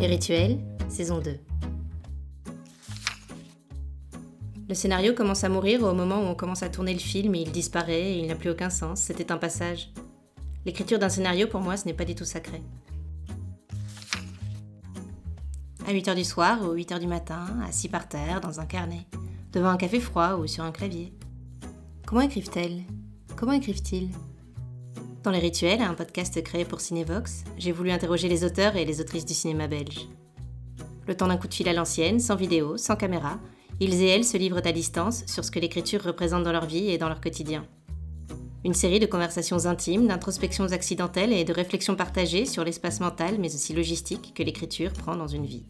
Les rituels, saison 2. Le scénario commence à mourir au moment où on commence à tourner le film et il disparaît et il n'a plus aucun sens. C'était un passage. L'écriture d'un scénario, pour moi, ce n'est pas du tout sacré. À 8h du soir ou 8h du matin, assis par terre, dans un carnet, devant un café froid ou sur un clavier. Comment écrivent-elles? Comment écrivent-ils? Dans Les Rituels, un podcast créé pour Cinevox, j'ai voulu interroger les auteurs et les autrices du cinéma belge. Le temps d'un coup de fil à l'ancienne, sans vidéo, sans caméra, ils et elles se livrent à distance sur ce que l'écriture représente dans leur vie et dans leur quotidien. Une série de conversations intimes, d'introspections accidentelles et de réflexions partagées sur l'espace mental mais aussi logistique que l'écriture prend dans une vie.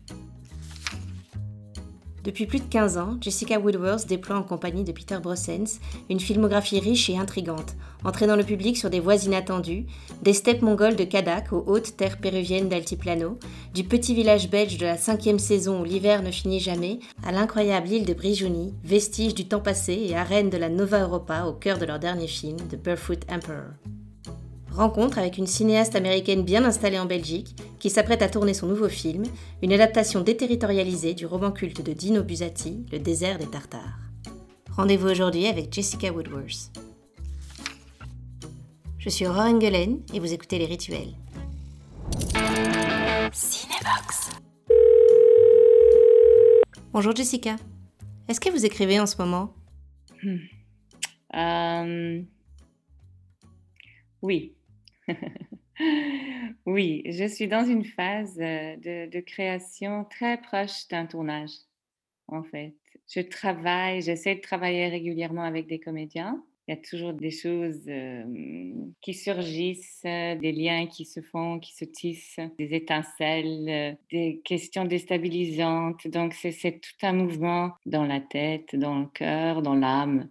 Depuis plus de 15 ans, Jessica Woodworth déploie en compagnie de Peter Brossens une filmographie riche et intrigante, entraînant le public sur des voies inattendues, des steppes mongoles de Kadak aux hautes terres péruviennes d'Altiplano, du petit village belge de la cinquième saison où l'hiver ne finit jamais, à l'incroyable île de Brijouni, vestige du temps passé et arène de la Nova Europa au cœur de leur dernier film, The Barefoot Emperor. Rencontre avec une cinéaste américaine bien installée en Belgique qui s'apprête à tourner son nouveau film, une adaptation déterritorialisée du roman culte de Dino Buzzati, Le désert des Tartares. Rendez-vous aujourd'hui avec Jessica Woodworth. Je suis Aurore Engelen et vous écoutez Les Rituels. Cinébox. Bonjour Jessica. Est-ce que vous écrivez en ce moment? Hmm. Euh, Oui. oui, je suis dans une phase euh, de, création très proche d'un tournage, en fait. Je travaille, j'essaie de travailler régulièrement avec des comédiens. Il y a toujours des choses euh, qui surgissent, euh, des liens qui se font, qui se tissent, des étincelles, des questions déstabilisantes. Donc, c'est tout un mouvement dans la tête, dans le cœur, dans l'âme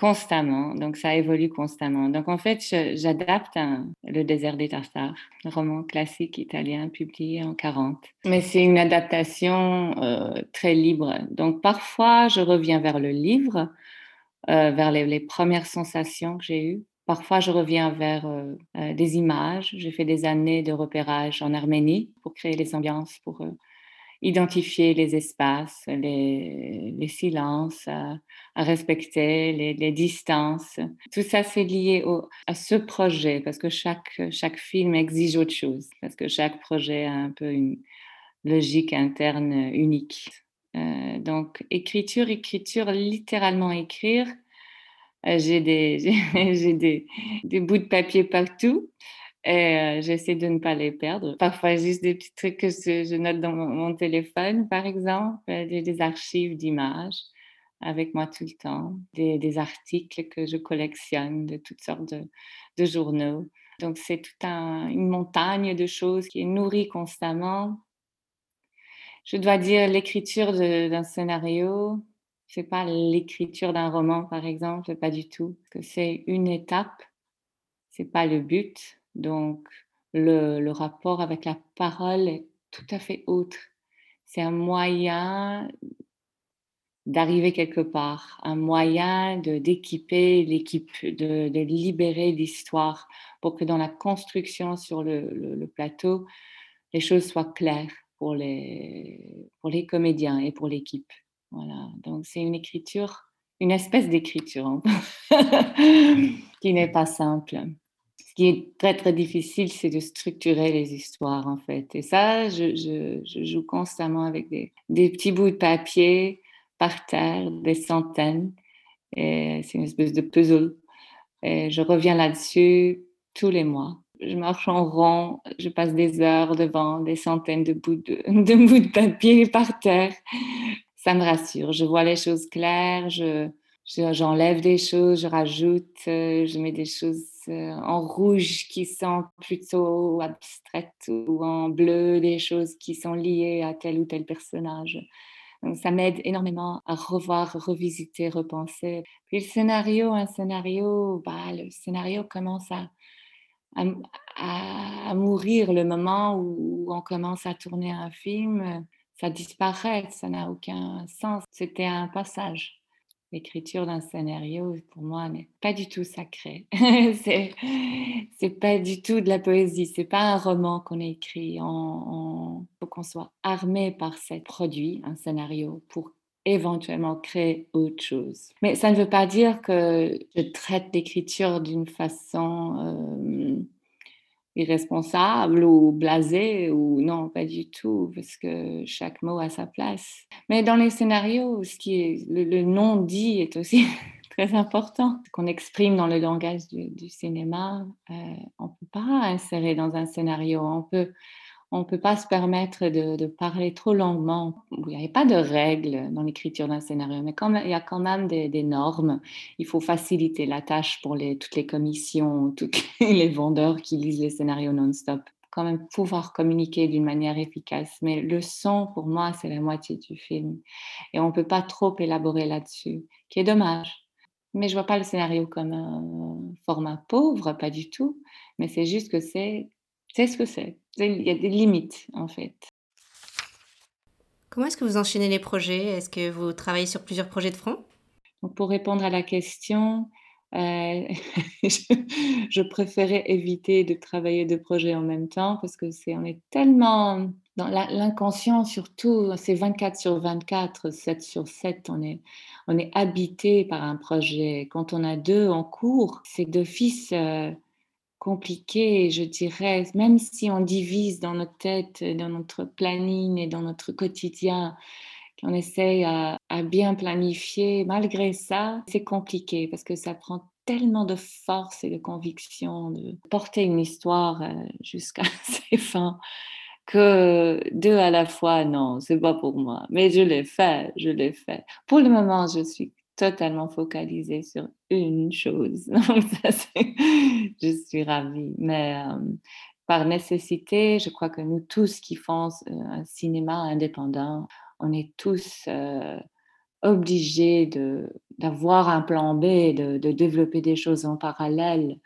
constamment. Donc, ça évolue constamment. Donc, en fait, j'adapte un- Le désert des Tartares, roman classique italien publié en 40. Mais c'est une adaptation euh, très libre. Donc, parfois, je reviens vers le livre, euh, vers les, premières sensations que j'ai eues. Parfois, je reviens vers euh, des images. J'ai fait des années de repérage en Arménie pour créer les ambiances, pour identifier les espaces, les, silences à, respecter, les, distances. Tout ça, c'est lié à ce projet parce que chaque, chaque film exige autre chose, parce que chaque projet a un peu une logique interne unique. Euh, donc, écriture, écriture, littéralement écrire. Euh, j'ai des, j'ai des, des bouts de papier partout. Et euh, j'essaie de ne pas les perdre. Parfois, juste des petits trucs que je, note dans mon, téléphone, par exemple, euh, des, des archives d'images avec moi tout le temps, des, des articles que je collectionne de toutes sortes de, de journaux. Donc, c'est toute un, une montagne de choses qui est nourrie constamment. Je dois dire, l'écriture d'un scénario, c'est pas l'écriture d'un roman, par exemple, pas du tout. C'est une étape, c'est pas le but. Donc, le, rapport avec la parole est tout à fait autre. C'est un moyen d'arriver quelque part, un moyen d'équiper l'équipe, de, de libérer l'histoire pour que dans la construction sur le, le- le plateau, les choses soient claires pour les, pour les comédiens et pour l'équipe. Voilà, donc c'est une écriture, une espèce d'écriture hein, qui n'est pas simple. Ce qui est très très difficile, c'est de structurer les histoires en fait. Et ça, je, joue constamment avec des, petits bouts de papier par terre, des centaines. C'est une espèce de puzzle. Je reviens là-dessus tous les mois. Je marche en rond, je passe des heures devant des centaines de bouts de, de bouts de papier par terre. Ça me rassure. Je vois les choses claires, je, je- j'enlève des choses, je rajoute, euh, je mets des choses en rouge qui sont plutôt abstraites ou en bleu, des choses qui sont liées à tel ou tel personnage. Donc, ça m'aide énormément à revoir, revisiter, repenser. Puis le scénario, un scénario, bah, le scénario commence à- à mourir le moment où on commence à tourner un film. Ça disparaît, ça n'a aucun sens. C'était un passage. L'écriture d'un scénario, pour moi, n'est pas du tout sacré. c'est, c'est pas du tout de la poésie. C'est pas un roman qu'on écrit. Il faut qu'on soit armé par ce produit, un scénario, pour éventuellement créer autre chose. Mais ça ne veut pas dire que je traite l'écriture d'une façon irresponsable ou blasée ou non, pas du tout, parce que chaque mot a sa place. Mais dans les scénarios, ce qui est le, non dit est aussi très important. Ce qu'on exprime dans le langage du, cinéma, euh, on ne peut pas insérer dans un scénario. On peut on ne peut pas se permettre de, parler trop longuement. Il n'y avait pas de règles dans l'écriture d'un scénario, mais quand il y a quand même des, normes. Il faut faciliter la tâche pour toutes les commissions, tous les vendeurs qui lisent les scénarios non-stop. Quand même pouvoir communiquer d'une manière efficace. Mais le son, pour moi, c'est la moitié du film. Et on ne peut pas trop élaborer là-dessus, qui est dommage. Mais je ne vois pas le scénario comme un format pauvre, pas du tout. Mais c'est juste que c'est c'est ce que c'est? Il y a des limites, en fait. Comment est-ce que vous enchaînez les projets? Est-ce que vous travaillez sur plusieurs projets de front? Pour répondre à la question, euh, je, préférais éviter de travailler deux projets en même temps parce que c'est on est tellement dans l'inconscient surtout, c'est 24 sur 24, 7 sur 7, on est, on est habité par un projet. Quand on a deux en cours, c'est d'office... Euh, compliqué, je dirais, même si on divise dans notre tête, dans notre planning et dans notre quotidien, qu'on essaye à, bien planifier, malgré ça, c'est compliqué parce que ça prend tellement de force et de conviction de porter une histoire euh, jusqu'à ses fins que deux à la fois, non, c'est pas pour moi. Mais je l'ai fait, je l'ai fait. Pour le moment, je suis totalement focalisée sur une chose. Donc, je suis ravie. Mais par nécessité, je crois que nous tous qui faisons euh, un cinéma indépendant, on est tous euh, obligés d'avoir un plan B, de, développer des choses en parallèle.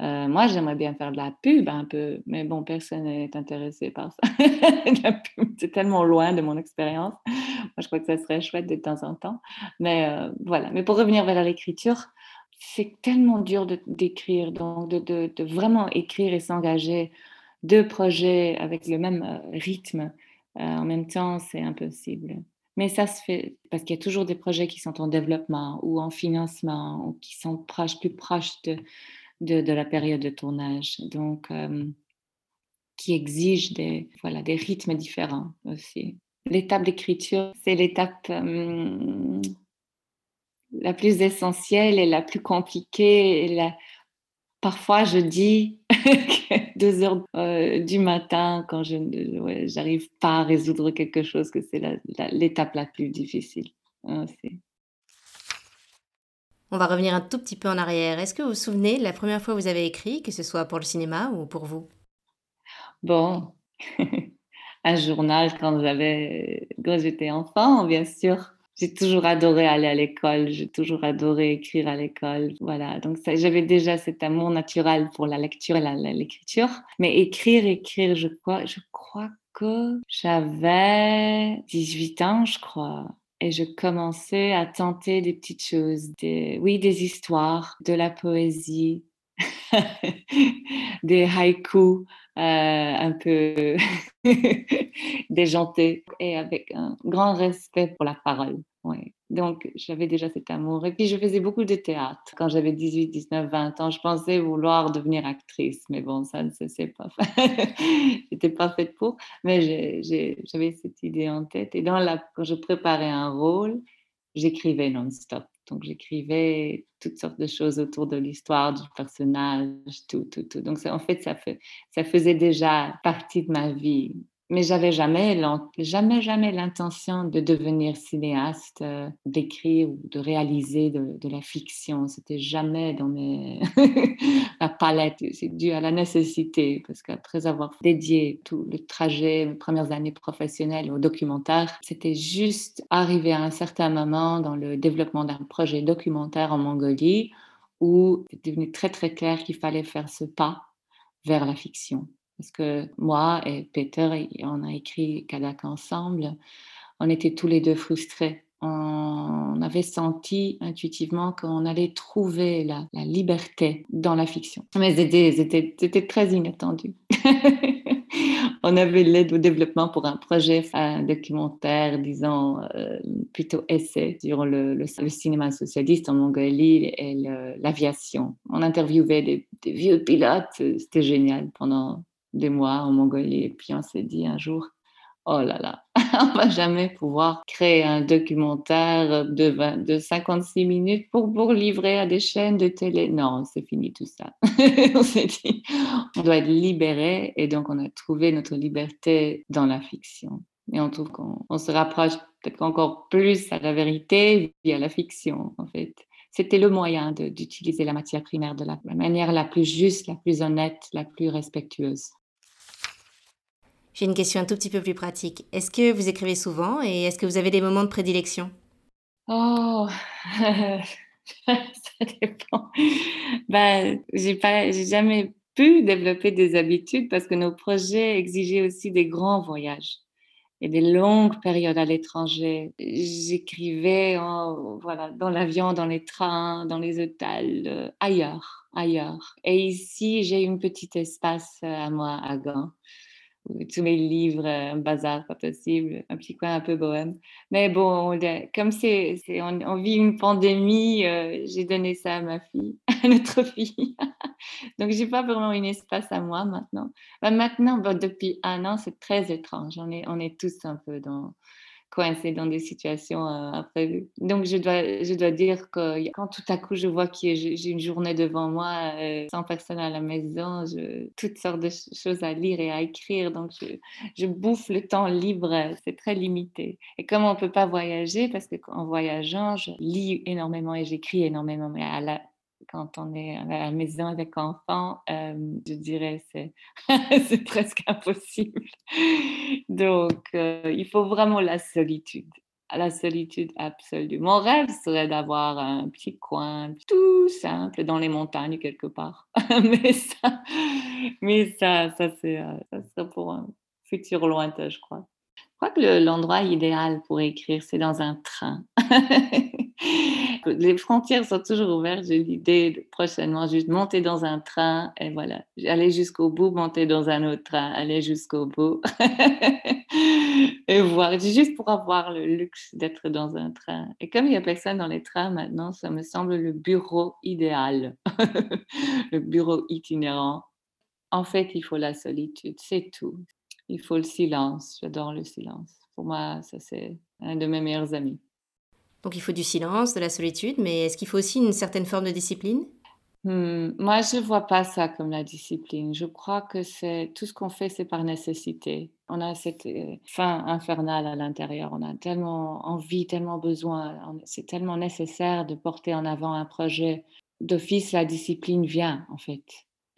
Euh, moi, j'aimerais bien faire de la pub un peu, mais bon, personne n'est intéressé par ça. c'est tellement loin de mon expérience. Moi, je crois que ça serait chouette de temps en temps. Mais euh, voilà. Mais pour revenir vers l'écriture, c'est tellement dur d'écrire, donc de, vraiment écrire et s'engager deux projets avec le même euh, rythme en même temps, c'est impossible. Mais ça se fait parce qu'il y a toujours des projets qui sont en développement ou en financement ou qui sont proches, plus proches de, de, la période de tournage. Donc, qui exige des, voilà, des rythmes différents aussi. L'étape d'écriture, c'est l'étape la plus essentielle et la plus compliquée. Parfois, je dis deux heures euh, du matin, quand je n'arrive pas à résoudre quelque chose, que c'est l'étape la, plus difficile. Hein, on va revenir un tout petit peu en arrière. Est-ce que vous vous souvenez de la première fois que vous avez écrit, que ce soit pour le cinéma ou pour vous? Bon, un journal quand j'avais, j'étais enfant, bien sûr. J'ai toujours adoré aller à l'école, j'ai toujours adoré écrire à l'école. Voilà, donc j'avais déjà cet amour naturel pour la lecture et l'écriture. Mais écrire, écrire, je crois, je crois que j'avais 18 ans, je crois et je commençais à tenter des petites choses, des, oui, des histoires, de la poésie, des haïkus euh, un peu déjantés et avec un grand respect pour la parole. Ouais. Donc, j'avais déjà cet amour. Et puis, je faisais beaucoup de théâtre. Quand j'avais 18, 19, 20 ans, je pensais vouloir devenir actrice. Mais bon, ça ne s'est pas fait. J'étais pas faite pour. Mais j'avais cette idée en tête. Et dans quand je préparais un rôle, j'écrivais non-stop. Donc, j'écrivais toutes sortes de choses autour de l'histoire, du personnage, tout, tout, tout. Donc, en ça, fait, ça faisait déjà partie de ma vie mais j'avais jamais, jamais, jamais l'intention de devenir cinéaste, euh, d'écrire ou de réaliser de, la fiction. C'était jamais dans mes la palette. C'est dû à la nécessité, parce qu'après avoir dédié tout le trajet, mes premières années professionnelles au documentaire, c'était juste arrivé à un certain moment dans le développement d'un projet documentaire en Mongolie où c'était devenu très très clair qu'il fallait faire ce pas vers la fiction. Parce que moi et Peter, on a écrit Kadak ensemble, on était tous les deux frustrés. On avait senti intuitivement qu'on allait trouver la, liberté dans la fiction. Mais c'était très inattendu. on avait l'aide au développement pour un projet, un documentaire, disons, euh, plutôt essai sur le, le, cinéma socialiste en Mongolie et l'aviation. On interviewait des, des vieux pilotes, c'était génial pendant des mois en Mongolie. Et puis on s'est dit un jour, oh là là, on va jamais pouvoir créer un documentaire de, de 56 minutes pour, pour livrer à des chaînes de télé. Non, c'est fini tout ça. on s'est dit, on doit être libéré et donc on a trouvé notre liberté dans la fiction. Et on trouve qu'on se rapproche peut-être encore plus à la vérité via la fiction, en fait. C'était le moyen d'utiliser la matière primaire de la manière la plus juste, la plus honnête, la plus respectueuse. J'ai une question un tout petit peu plus pratique. Est-ce que vous écrivez souvent et est-ce que vous avez des moments de prédilection? Oh, ça dépend. Ben, j'ai pas, j'ai jamais pu développer des habitudes parce que nos projets exigeaient aussi des grands voyages et des longues périodes à l'étranger. J'écrivais voilà, dans l'avion, dans les trains, dans les hôtels, euh, ailleurs, ailleurs. Et ici, j'ai un petit espace à moi à Gand tous mes livres, un bazar pas possible, un petit coin un peu bohème. Mais bon, comme c'est, on, vit une pandémie, euh, j'ai donné ça à ma fille, à notre fille. Donc, j'ai pas vraiment un espace à moi maintenant. Bah, maintenant, depuis un an, c'est très étrange. On est tous un peu dans, coincée dans des situations euh, imprévues. Donc, je dois, je dois dire que quand tout à coup je vois que j'ai une journée devant moi, euh, sans personne à la maison, toutes sortes de choses à lire et à écrire. Donc, je, je bouffe le temps libre, c'est très limité. Et comme on ne peut pas voyager, parce qu'en voyageant, je lis énormément et j'écris énormément, mais à la, quand on est à la maison avec enfants, euh, je dirais c'est c'est presque impossible. Donc, euh, il faut vraiment la solitude, la solitude absolue. Mon rêve serait d'avoir un petit coin tout simple dans les montagnes quelque part. mais ça, mais ça, ça c'est euh, ça serait pour un futur lointain, je crois. Je crois que l'endroit idéal pour écrire, c'est dans un train. les frontières sont toujours ouvertes. J'ai l'idée de prochainement juste monter dans un train et voilà, aller jusqu'au bout, monter dans un autre train, aller jusqu'au bout et voir, juste pour avoir le luxe d'être dans un train. Et comme il n'y a personne dans les trains maintenant, ça me semble le bureau idéal, le bureau itinérant. En fait, il faut la solitude, c'est tout. Il faut le silence. J'adore le silence. Pour moi, ça c'est un de mes meilleurs amis. Donc il faut du silence, de la solitude, mais est-ce qu'il faut aussi une certaine forme de discipline? Hmm, Moi, je ne vois pas ça comme la discipline. Je crois que c'est tout ce qu'on fait, c'est par nécessité. On a cette euh, faim infernale à l'intérieur. On a tellement envie, tellement besoin. C'est tellement nécessaire de porter en avant un projet. D'office, la discipline vient, en fait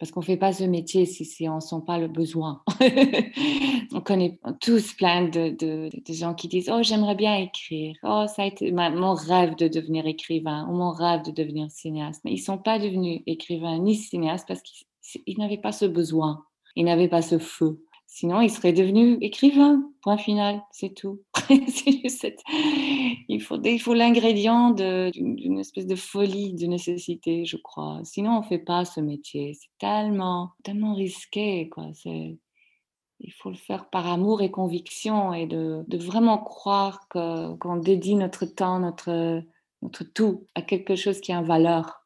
parce qu'on ne fait pas ce métier si, on ne sent pas le besoin. on connaît tous plein de, de, gens qui disent Oh, j'aimerais bien écrire. Oh, ça a été mon rêve de devenir écrivain ou mon rêve de devenir cinéaste. Mais ils ne sont pas devenus écrivains ni cinéastes parce qu'ils n'avaient pas ce besoin, ils n'avaient pas ce feu. Sinon, il serait devenu écrivain. Point final, c'est tout. il faut, il faut l'ingrédient d'une espèce de folie, de nécessité, je crois. Sinon, on ne fait pas ce métier. C'est tellement, tellement risqué. Quoi. Il faut le faire par amour et conviction et de, vraiment croire qu'on dédie notre temps, notre, notre tout à quelque chose qui a une valeur.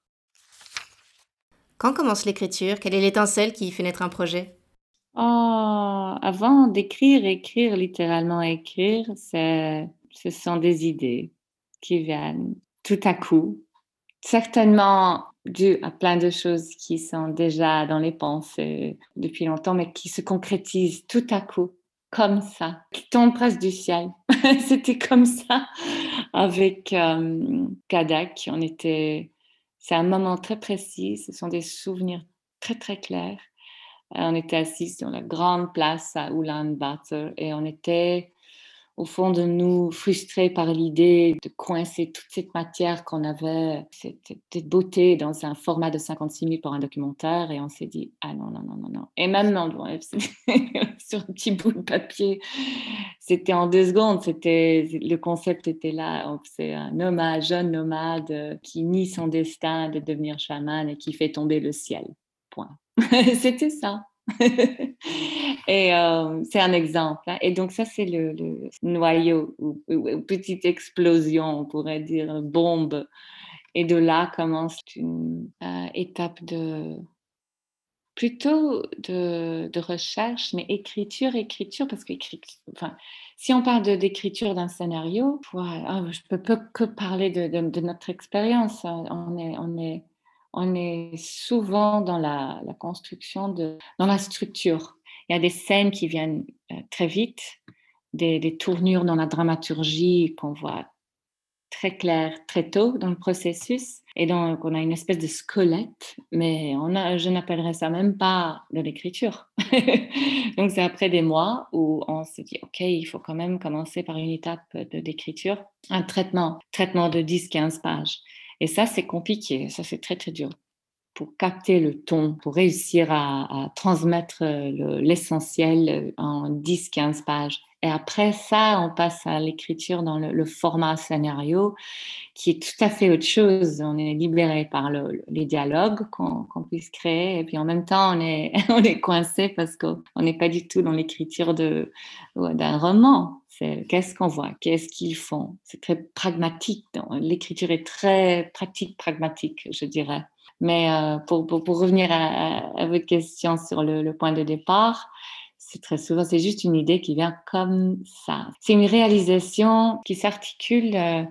Quand commence l'écriture? Quelle est l'étincelle qui fait naître un projet? Oh, avant d'écrire, écrire, littéralement écrire, ce sont des idées qui viennent tout à coup, certainement dû à plein de choses qui sont déjà dans les pensées depuis longtemps, mais qui se concrétisent tout à coup, comme ça, qui tombent presque du ciel. C'était comme ça avec euh, Kadak. On était, c'est un moment très précis, ce sont des souvenirs très très clairs. Euh, on était assis sur la grande place à Ulaanbaatar et on était au fond de nous frustrés par l'idée de coincer toute cette matière qu'on avait, cette, beauté dans un format de 56 000 pour un documentaire et on s'est dit ah non non non non non. Et maintenant sur un petit bout de papier. C'était en deux secondes c'était le concept était là. C'est un nomade jeune nomade qui nie son destin de devenir chaman et qui fait tomber le ciel point C'était ça. Et euh, c'est un exemple. Hein. Et donc ça, c'est le, noyau, ou, petite explosion, on pourrait dire, bombe. Et de là commence une euh, étape de plutôt de, recherche, mais écriture, écriture, parce que enfin, si on parle d'écriture d'un scénario, ah, je ne peux, que parler de, notre expérience. On est, on, est, on est souvent dans la, construction, dans la structure. Il y a des scènes qui viennent euh, très vite, des, tournures dans la dramaturgie qu'on voit très clair très tôt dans le processus. Et donc, on a une espèce de squelette, mais on a, je n'appellerais ça même pas de l'écriture. donc, c'est après des mois où on se dit, OK, il faut quand même commencer par une étape d'écriture, un traitement, traitement de 10-15 pages. Et ça, c'est compliqué, ça, c'est très, très dur pour capter le ton, pour réussir à, transmettre l'essentiel en 10-15 pages. Et après ça, on passe à l'écriture dans le, format scénario, qui est tout à fait autre chose. On est libéré par les dialogues qu'on puisse créer. Et puis en même temps, on est, on est coincé parce qu'on n'est pas du tout dans l'écriture d'un roman. Qu'est-ce qu'on voit, qu'est-ce qu'ils font? C'est très pragmatique. L'écriture est très pratique, pragmatique, je dirais. Mais euh, pour, pour, revenir à, votre question sur le, point de départ, c'est très souvent, c'est juste une idée qui vient comme ça. C'est une réalisation qui s'articule euh,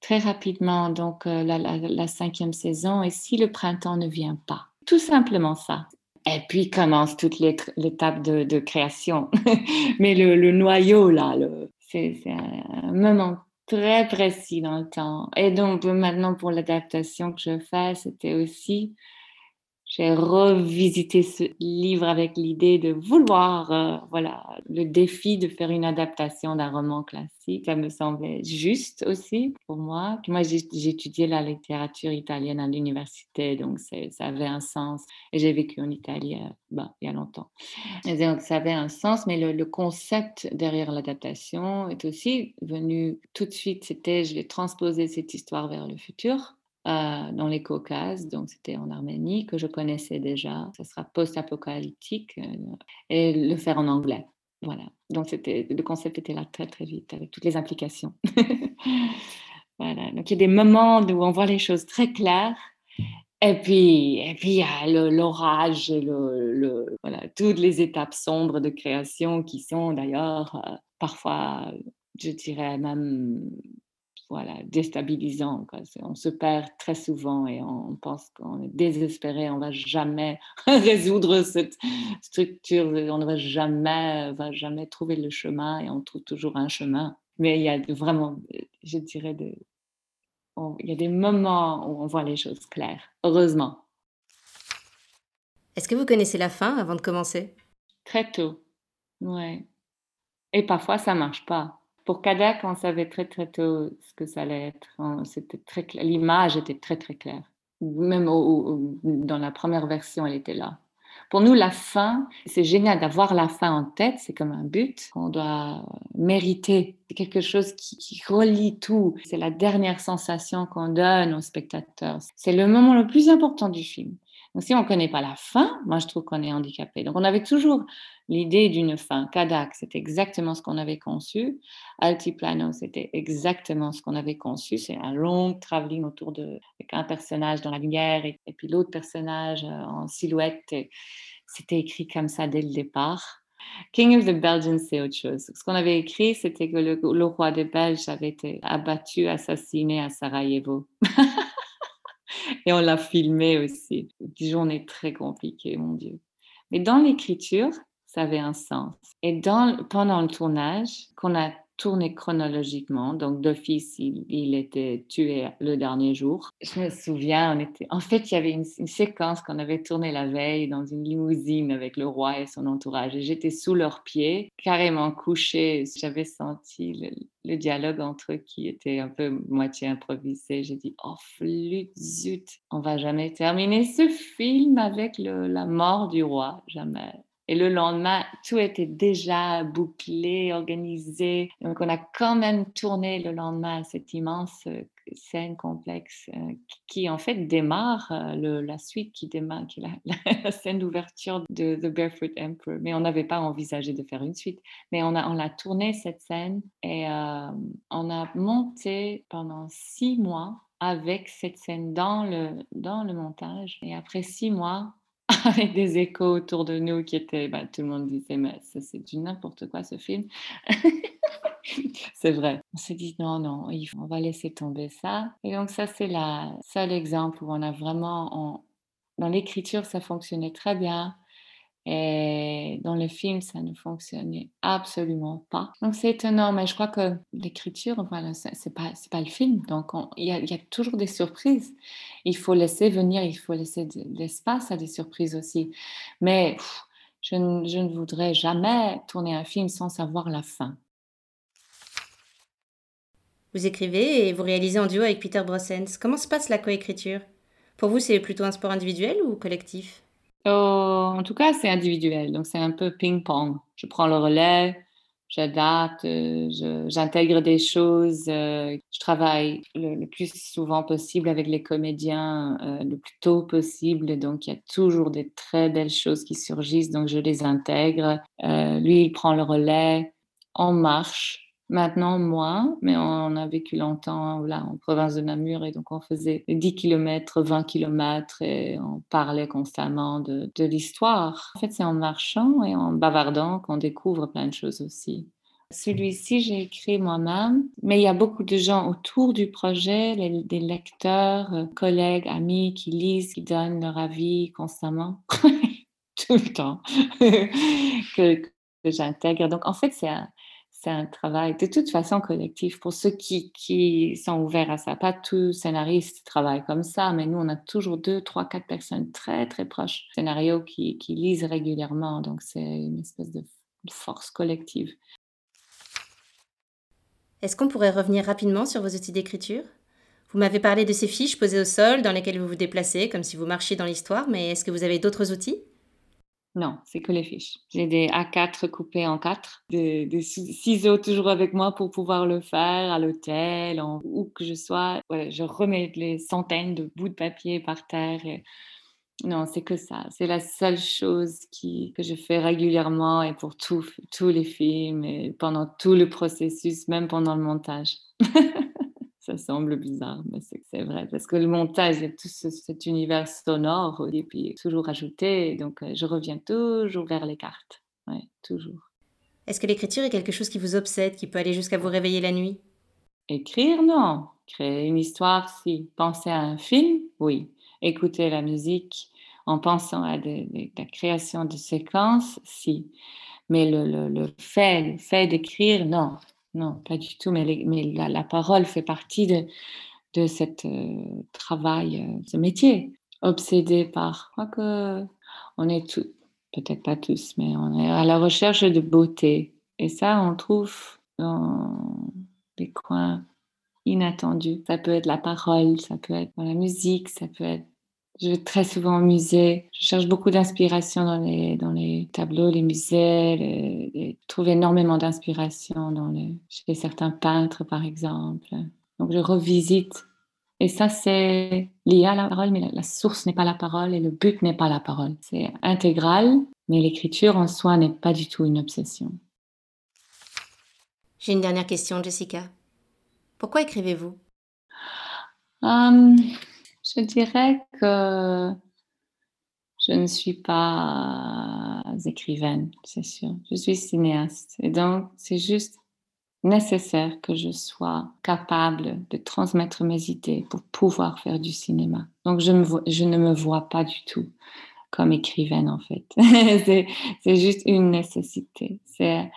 très rapidement, donc euh, la, cinquième saison, et si le printemps ne vient pas? Tout simplement ça. Et puis commence toute l'étape de, création. Mais le, le, noyau, là, c'est un moment très précis dans le temps. Et donc maintenant, pour l'adaptation que je fais, c'était aussi j'ai revisité ce livre avec l'idée de vouloir, euh, voilà, le défi de faire une adaptation d'un roman classique. Ça me semblait juste aussi pour moi. moi, étudié la littérature italienne à l'université, donc ça avait un sens. Et j'ai vécu en Italie euh, bah, il y a longtemps. Donc, ça avait un sens, mais le concept derrière l'adaptation est aussi venu tout de suite. C'était, je vais transposer cette histoire vers le futur dans les Caucases, donc c'était en Arménie, que je connaissais déjà. Ce sera post-apocalyptique euh, et le faire en anglais. Voilà. Donc le concept était là très très vite avec toutes les implications. voilà. Donc il y a des moments où on voit les choses très claires. Et puis, et puis il y a l'orage, voilà, toutes les étapes sombres de création qui sont d'ailleurs euh, parfois, je dirais même voilà, déstabilisant. On se perd très souvent et on pense qu'on est désespéré, on ne va jamais résoudre cette structure, on ne va jamais, va jamais trouver le chemin et on trouve toujours un chemin. Mais il y a vraiment, je dirais, de, il y a des moments où on voit les choses claires, heureusement. Est-ce que vous connaissez la fin avant de commencer? Très tôt, ouais. Et parfois, ça marche pas. Pour Kadak, on savait très très tôt ce que ça allait être. C'était très L'image était très très claire. Même dans la première version, elle était là. Pour nous, la fin, c'est génial d'avoir la fin en tête, c'est comme un but qu'on doit mériter. C'est quelque chose qui, qui relie tout. C'est la dernière sensation qu'on donne au spectateur. C'est le moment le plus important du film. Donc, si on ne connaît pas la fin, moi, je trouve qu'on est handicapé. Donc, on avait toujours l'idée d'une fin. Kadak, c'était exactement ce qu'on avait conçu. Altiplano, c'était exactement ce qu'on avait conçu. C'est un long travelling autour de un personnage dans la lumière et, puis l'autre personnage euh, en silhouette. C'était écrit comme ça dès le départ. King of the Belgians, c'est autre chose. Ce qu'on avait écrit, c'était que le, roi des Belges avait été abattu, assassiné à Sarajevo. Et on l'a filmé aussi. Des journées très compliquées, mon Dieu. Mais dans l'écriture, ça avait un sens. Et dans, pendant le tournage, qu'on a tourné chronologiquement, donc d'office, il, était tué le dernier jour. Je me souviens, en fait, il y avait une, séquence qu'on avait tournée la veille dans une limousine avec le roi et son entourage. Et j'étais sous leurs pieds, carrément couchée. J'avais senti le, dialogue entre eux qui était un peu moitié improvisé. J'ai dit, oh flûte, zut, on va jamais terminer ce film avec la mort du roi, jamais. Et le lendemain, tout était déjà bouclé, organisé. Donc, on a quand même tourné le lendemain cette immense euh, scène complexe euh, qui, en fait, démarre euh, la suite qui démarre, qui est la, scène d'ouverture de The Barefoot Emperor. Mais on n'avait pas envisagé de faire une suite. Mais on a, on a tourné cette scène et on a monté pendant six mois avec cette scène dans le, dans le montage. Et après six mois, avec des échos autour de nous qui étaient, bah, tout le monde disait, mais ça c'est du n'importe quoi ce film. c'est vrai. On s'est dit, non, non, on va laisser tomber ça. Et donc ça c'est le seul exemple où on a vraiment, dans l'écriture ça fonctionnait très bien. Et dans le film, ça ne fonctionnait absolument pas. Donc c'est étonnant, mais je crois que l'écriture, voilà, c'est pas le film. Donc il y, a toujours des surprises. Il faut laisser venir, il faut laisser de l'espace à des surprises aussi. Mais je, je, ne voudrais jamais tourner un film sans savoir la fin. Vous écrivez et vous réalisez en duo avec Peter Brossens. Comment se passe la coécriture? Pour vous, c'est plutôt un sport individuel ou collectif? Oh, en tout cas, c'est individuel, donc c'est un peu ping-pong. Je prends le relais, j'adapte, j'intègre des choses. Euh, je travaille le, plus souvent possible avec les comédiens, euh, le plus tôt possible. Donc, il y a toujours des très belles choses qui surgissent, donc je les intègre. lui, il prend le relais, on marche. Maintenant, moins, mais on a vécu longtemps là, en province de Namur et donc on faisait 10 km, 20 km et on parlait constamment de, de l'histoire. En fait, c'est en marchant et en bavardant qu'on découvre plein de choses aussi. Celui-ci, j'ai écrit moi-même, mais il y a beaucoup de gens autour du projet, des lecteurs, euh, collègues, amis qui lisent, qui donnent leur avis constamment, tout le temps, que, que j'intègre. Donc, en fait, c'est un, c'est un travail de toute façon collectif pour ceux qui, qui sont ouverts à ça. Pas tous scénaristes travaillent comme ça, mais nous, on a toujours deux, trois, quatre personnes très, très proches scénarios qui, qui lisent régulièrement. Donc, c'est une espèce de force collective. Est-ce qu'on pourrait revenir rapidement sur vos outils d'écriture? Vous m'avez parlé de ces fiches posées au sol dans lesquelles vous vous déplacez, comme si vous marchiez dans l'histoire, mais est-ce que vous avez d'autres outils? Non, c'est que les fiches. J'ai des A4 coupés en 4, des, ciseaux toujours avec moi pour pouvoir le faire à l'hôtel, où que je sois. je remets les centaines de bouts de papier par terre. Non, c'est que ça. C'est la seule chose qui, que je fais régulièrement et pour tous les films et pendant tout le processus, même pendant le montage. Ça semble bizarre, mais c'est vrai. Parce que le montage, il y a tout cet univers sonore et puis toujours ajouté. Donc, euh, je reviens toujours vers les cartes. Ouais, toujours. Est-ce que l'écriture est quelque chose qui vous obsède, qui peut aller jusqu'à vous réveiller la nuit? Écrire, non. Créer une histoire, si. Penser à un film, oui. Écouter la musique en pensant à la création de séquences, si. Mais le, le, le fait, le fait d'écrire, non. Non, pas du tout, mais, la, parole fait partie de, de ce euh, travail, euh, ce métier. Obsédé par, je crois que on est tous, peut-être pas tous, mais on est à la recherche de beauté. Et ça, on trouve dans des coins inattendus. Ça peut être la parole, ça peut être la musique, ça peut être je vais très souvent au musée. Je cherche beaucoup d'inspiration dans les, dans les tableaux, les musées. je trouve énormément d'inspiration dans les, chez certains peintres, par exemple. Donc, je revisite. Et ça, c'est lié à la parole, mais la, source n'est pas la parole et le but n'est pas la parole. C'est intégral, mais l'écriture en soi n'est pas du tout une obsession. J'ai une dernière question, Jessica. Pourquoi écrivez-vous? Hum, je dirais que je ne suis pas écrivaine, c'est sûr. Je suis cinéaste. Et donc, c'est juste nécessaire que je sois capable de transmettre mes idées pour pouvoir faire du cinéma. Donc, je, ne me vois pas du tout comme écrivaine, en fait. c'est juste une nécessité. C'est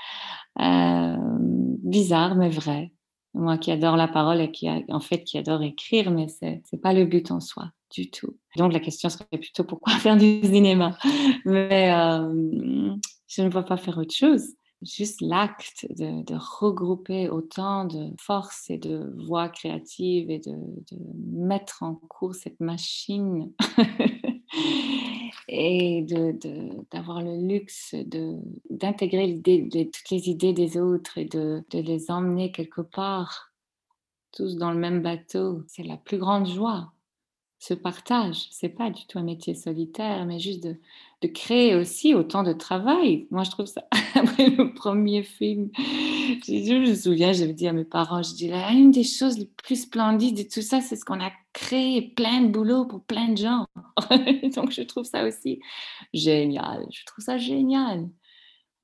euh, bizarre, mais vrai moi qui adore la parole et qui, en fait, qui adore écrire, mais c'est n'est pas le but en soi du tout. Donc la question serait plutôt pourquoi faire du cinéma? Mais euh, je ne vois pas faire autre chose. Juste l'acte de, regrouper autant de forces et de voix créatives et de mettre en cours cette machine et d'avoir le luxe d'intégrer toutes les idées des autres et de les emmener quelque part, tous dans le même bateau, c'est la plus grande joie ce partage. C'est pas du tout un métier solitaire, mais juste de, créer aussi autant de travail. Moi, je trouve ça. Après le premier film, je, me souviens, j'avais dit à mes parents, je dis là, une des choses les plus splendides de tout ça, c'est ce qu'on a créé plein de boulot pour plein de gens. Donc, je trouve ça aussi génial. Je trouve ça génial.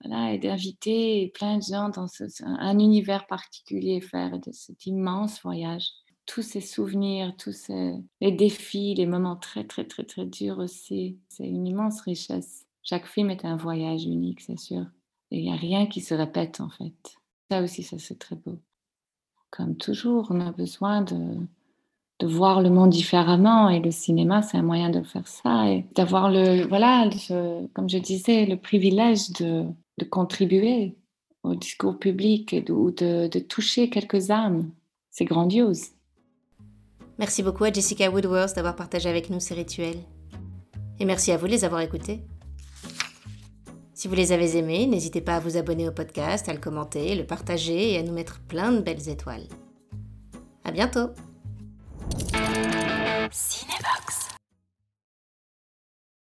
Voilà, et d'inviter plein de gens dans un univers particulier, faire cet immense voyage tous ces souvenirs, tous ces, les défis, les moments très, très, très, très durs aussi. C'est une immense richesse. Chaque film est un voyage unique, c'est sûr. Il n'y a rien qui se répète, en fait. Ça aussi, ça, c'est très beau. Comme toujours, on a besoin de, de voir le monde différemment et le cinéma, c'est un moyen de faire ça et d'avoir le, voilà, comme je disais, le privilège de, de contribuer au discours public ou de, de toucher quelques âmes. C'est grandiose. Merci beaucoup à Jessica Woodworth d'avoir partagé avec nous ces rituels. Et merci à vous de les avoir écoutés. Si vous les avez aimés, n'hésitez pas à vous abonner au podcast, à le commenter, le partager et à nous mettre plein de belles étoiles. À bientôt.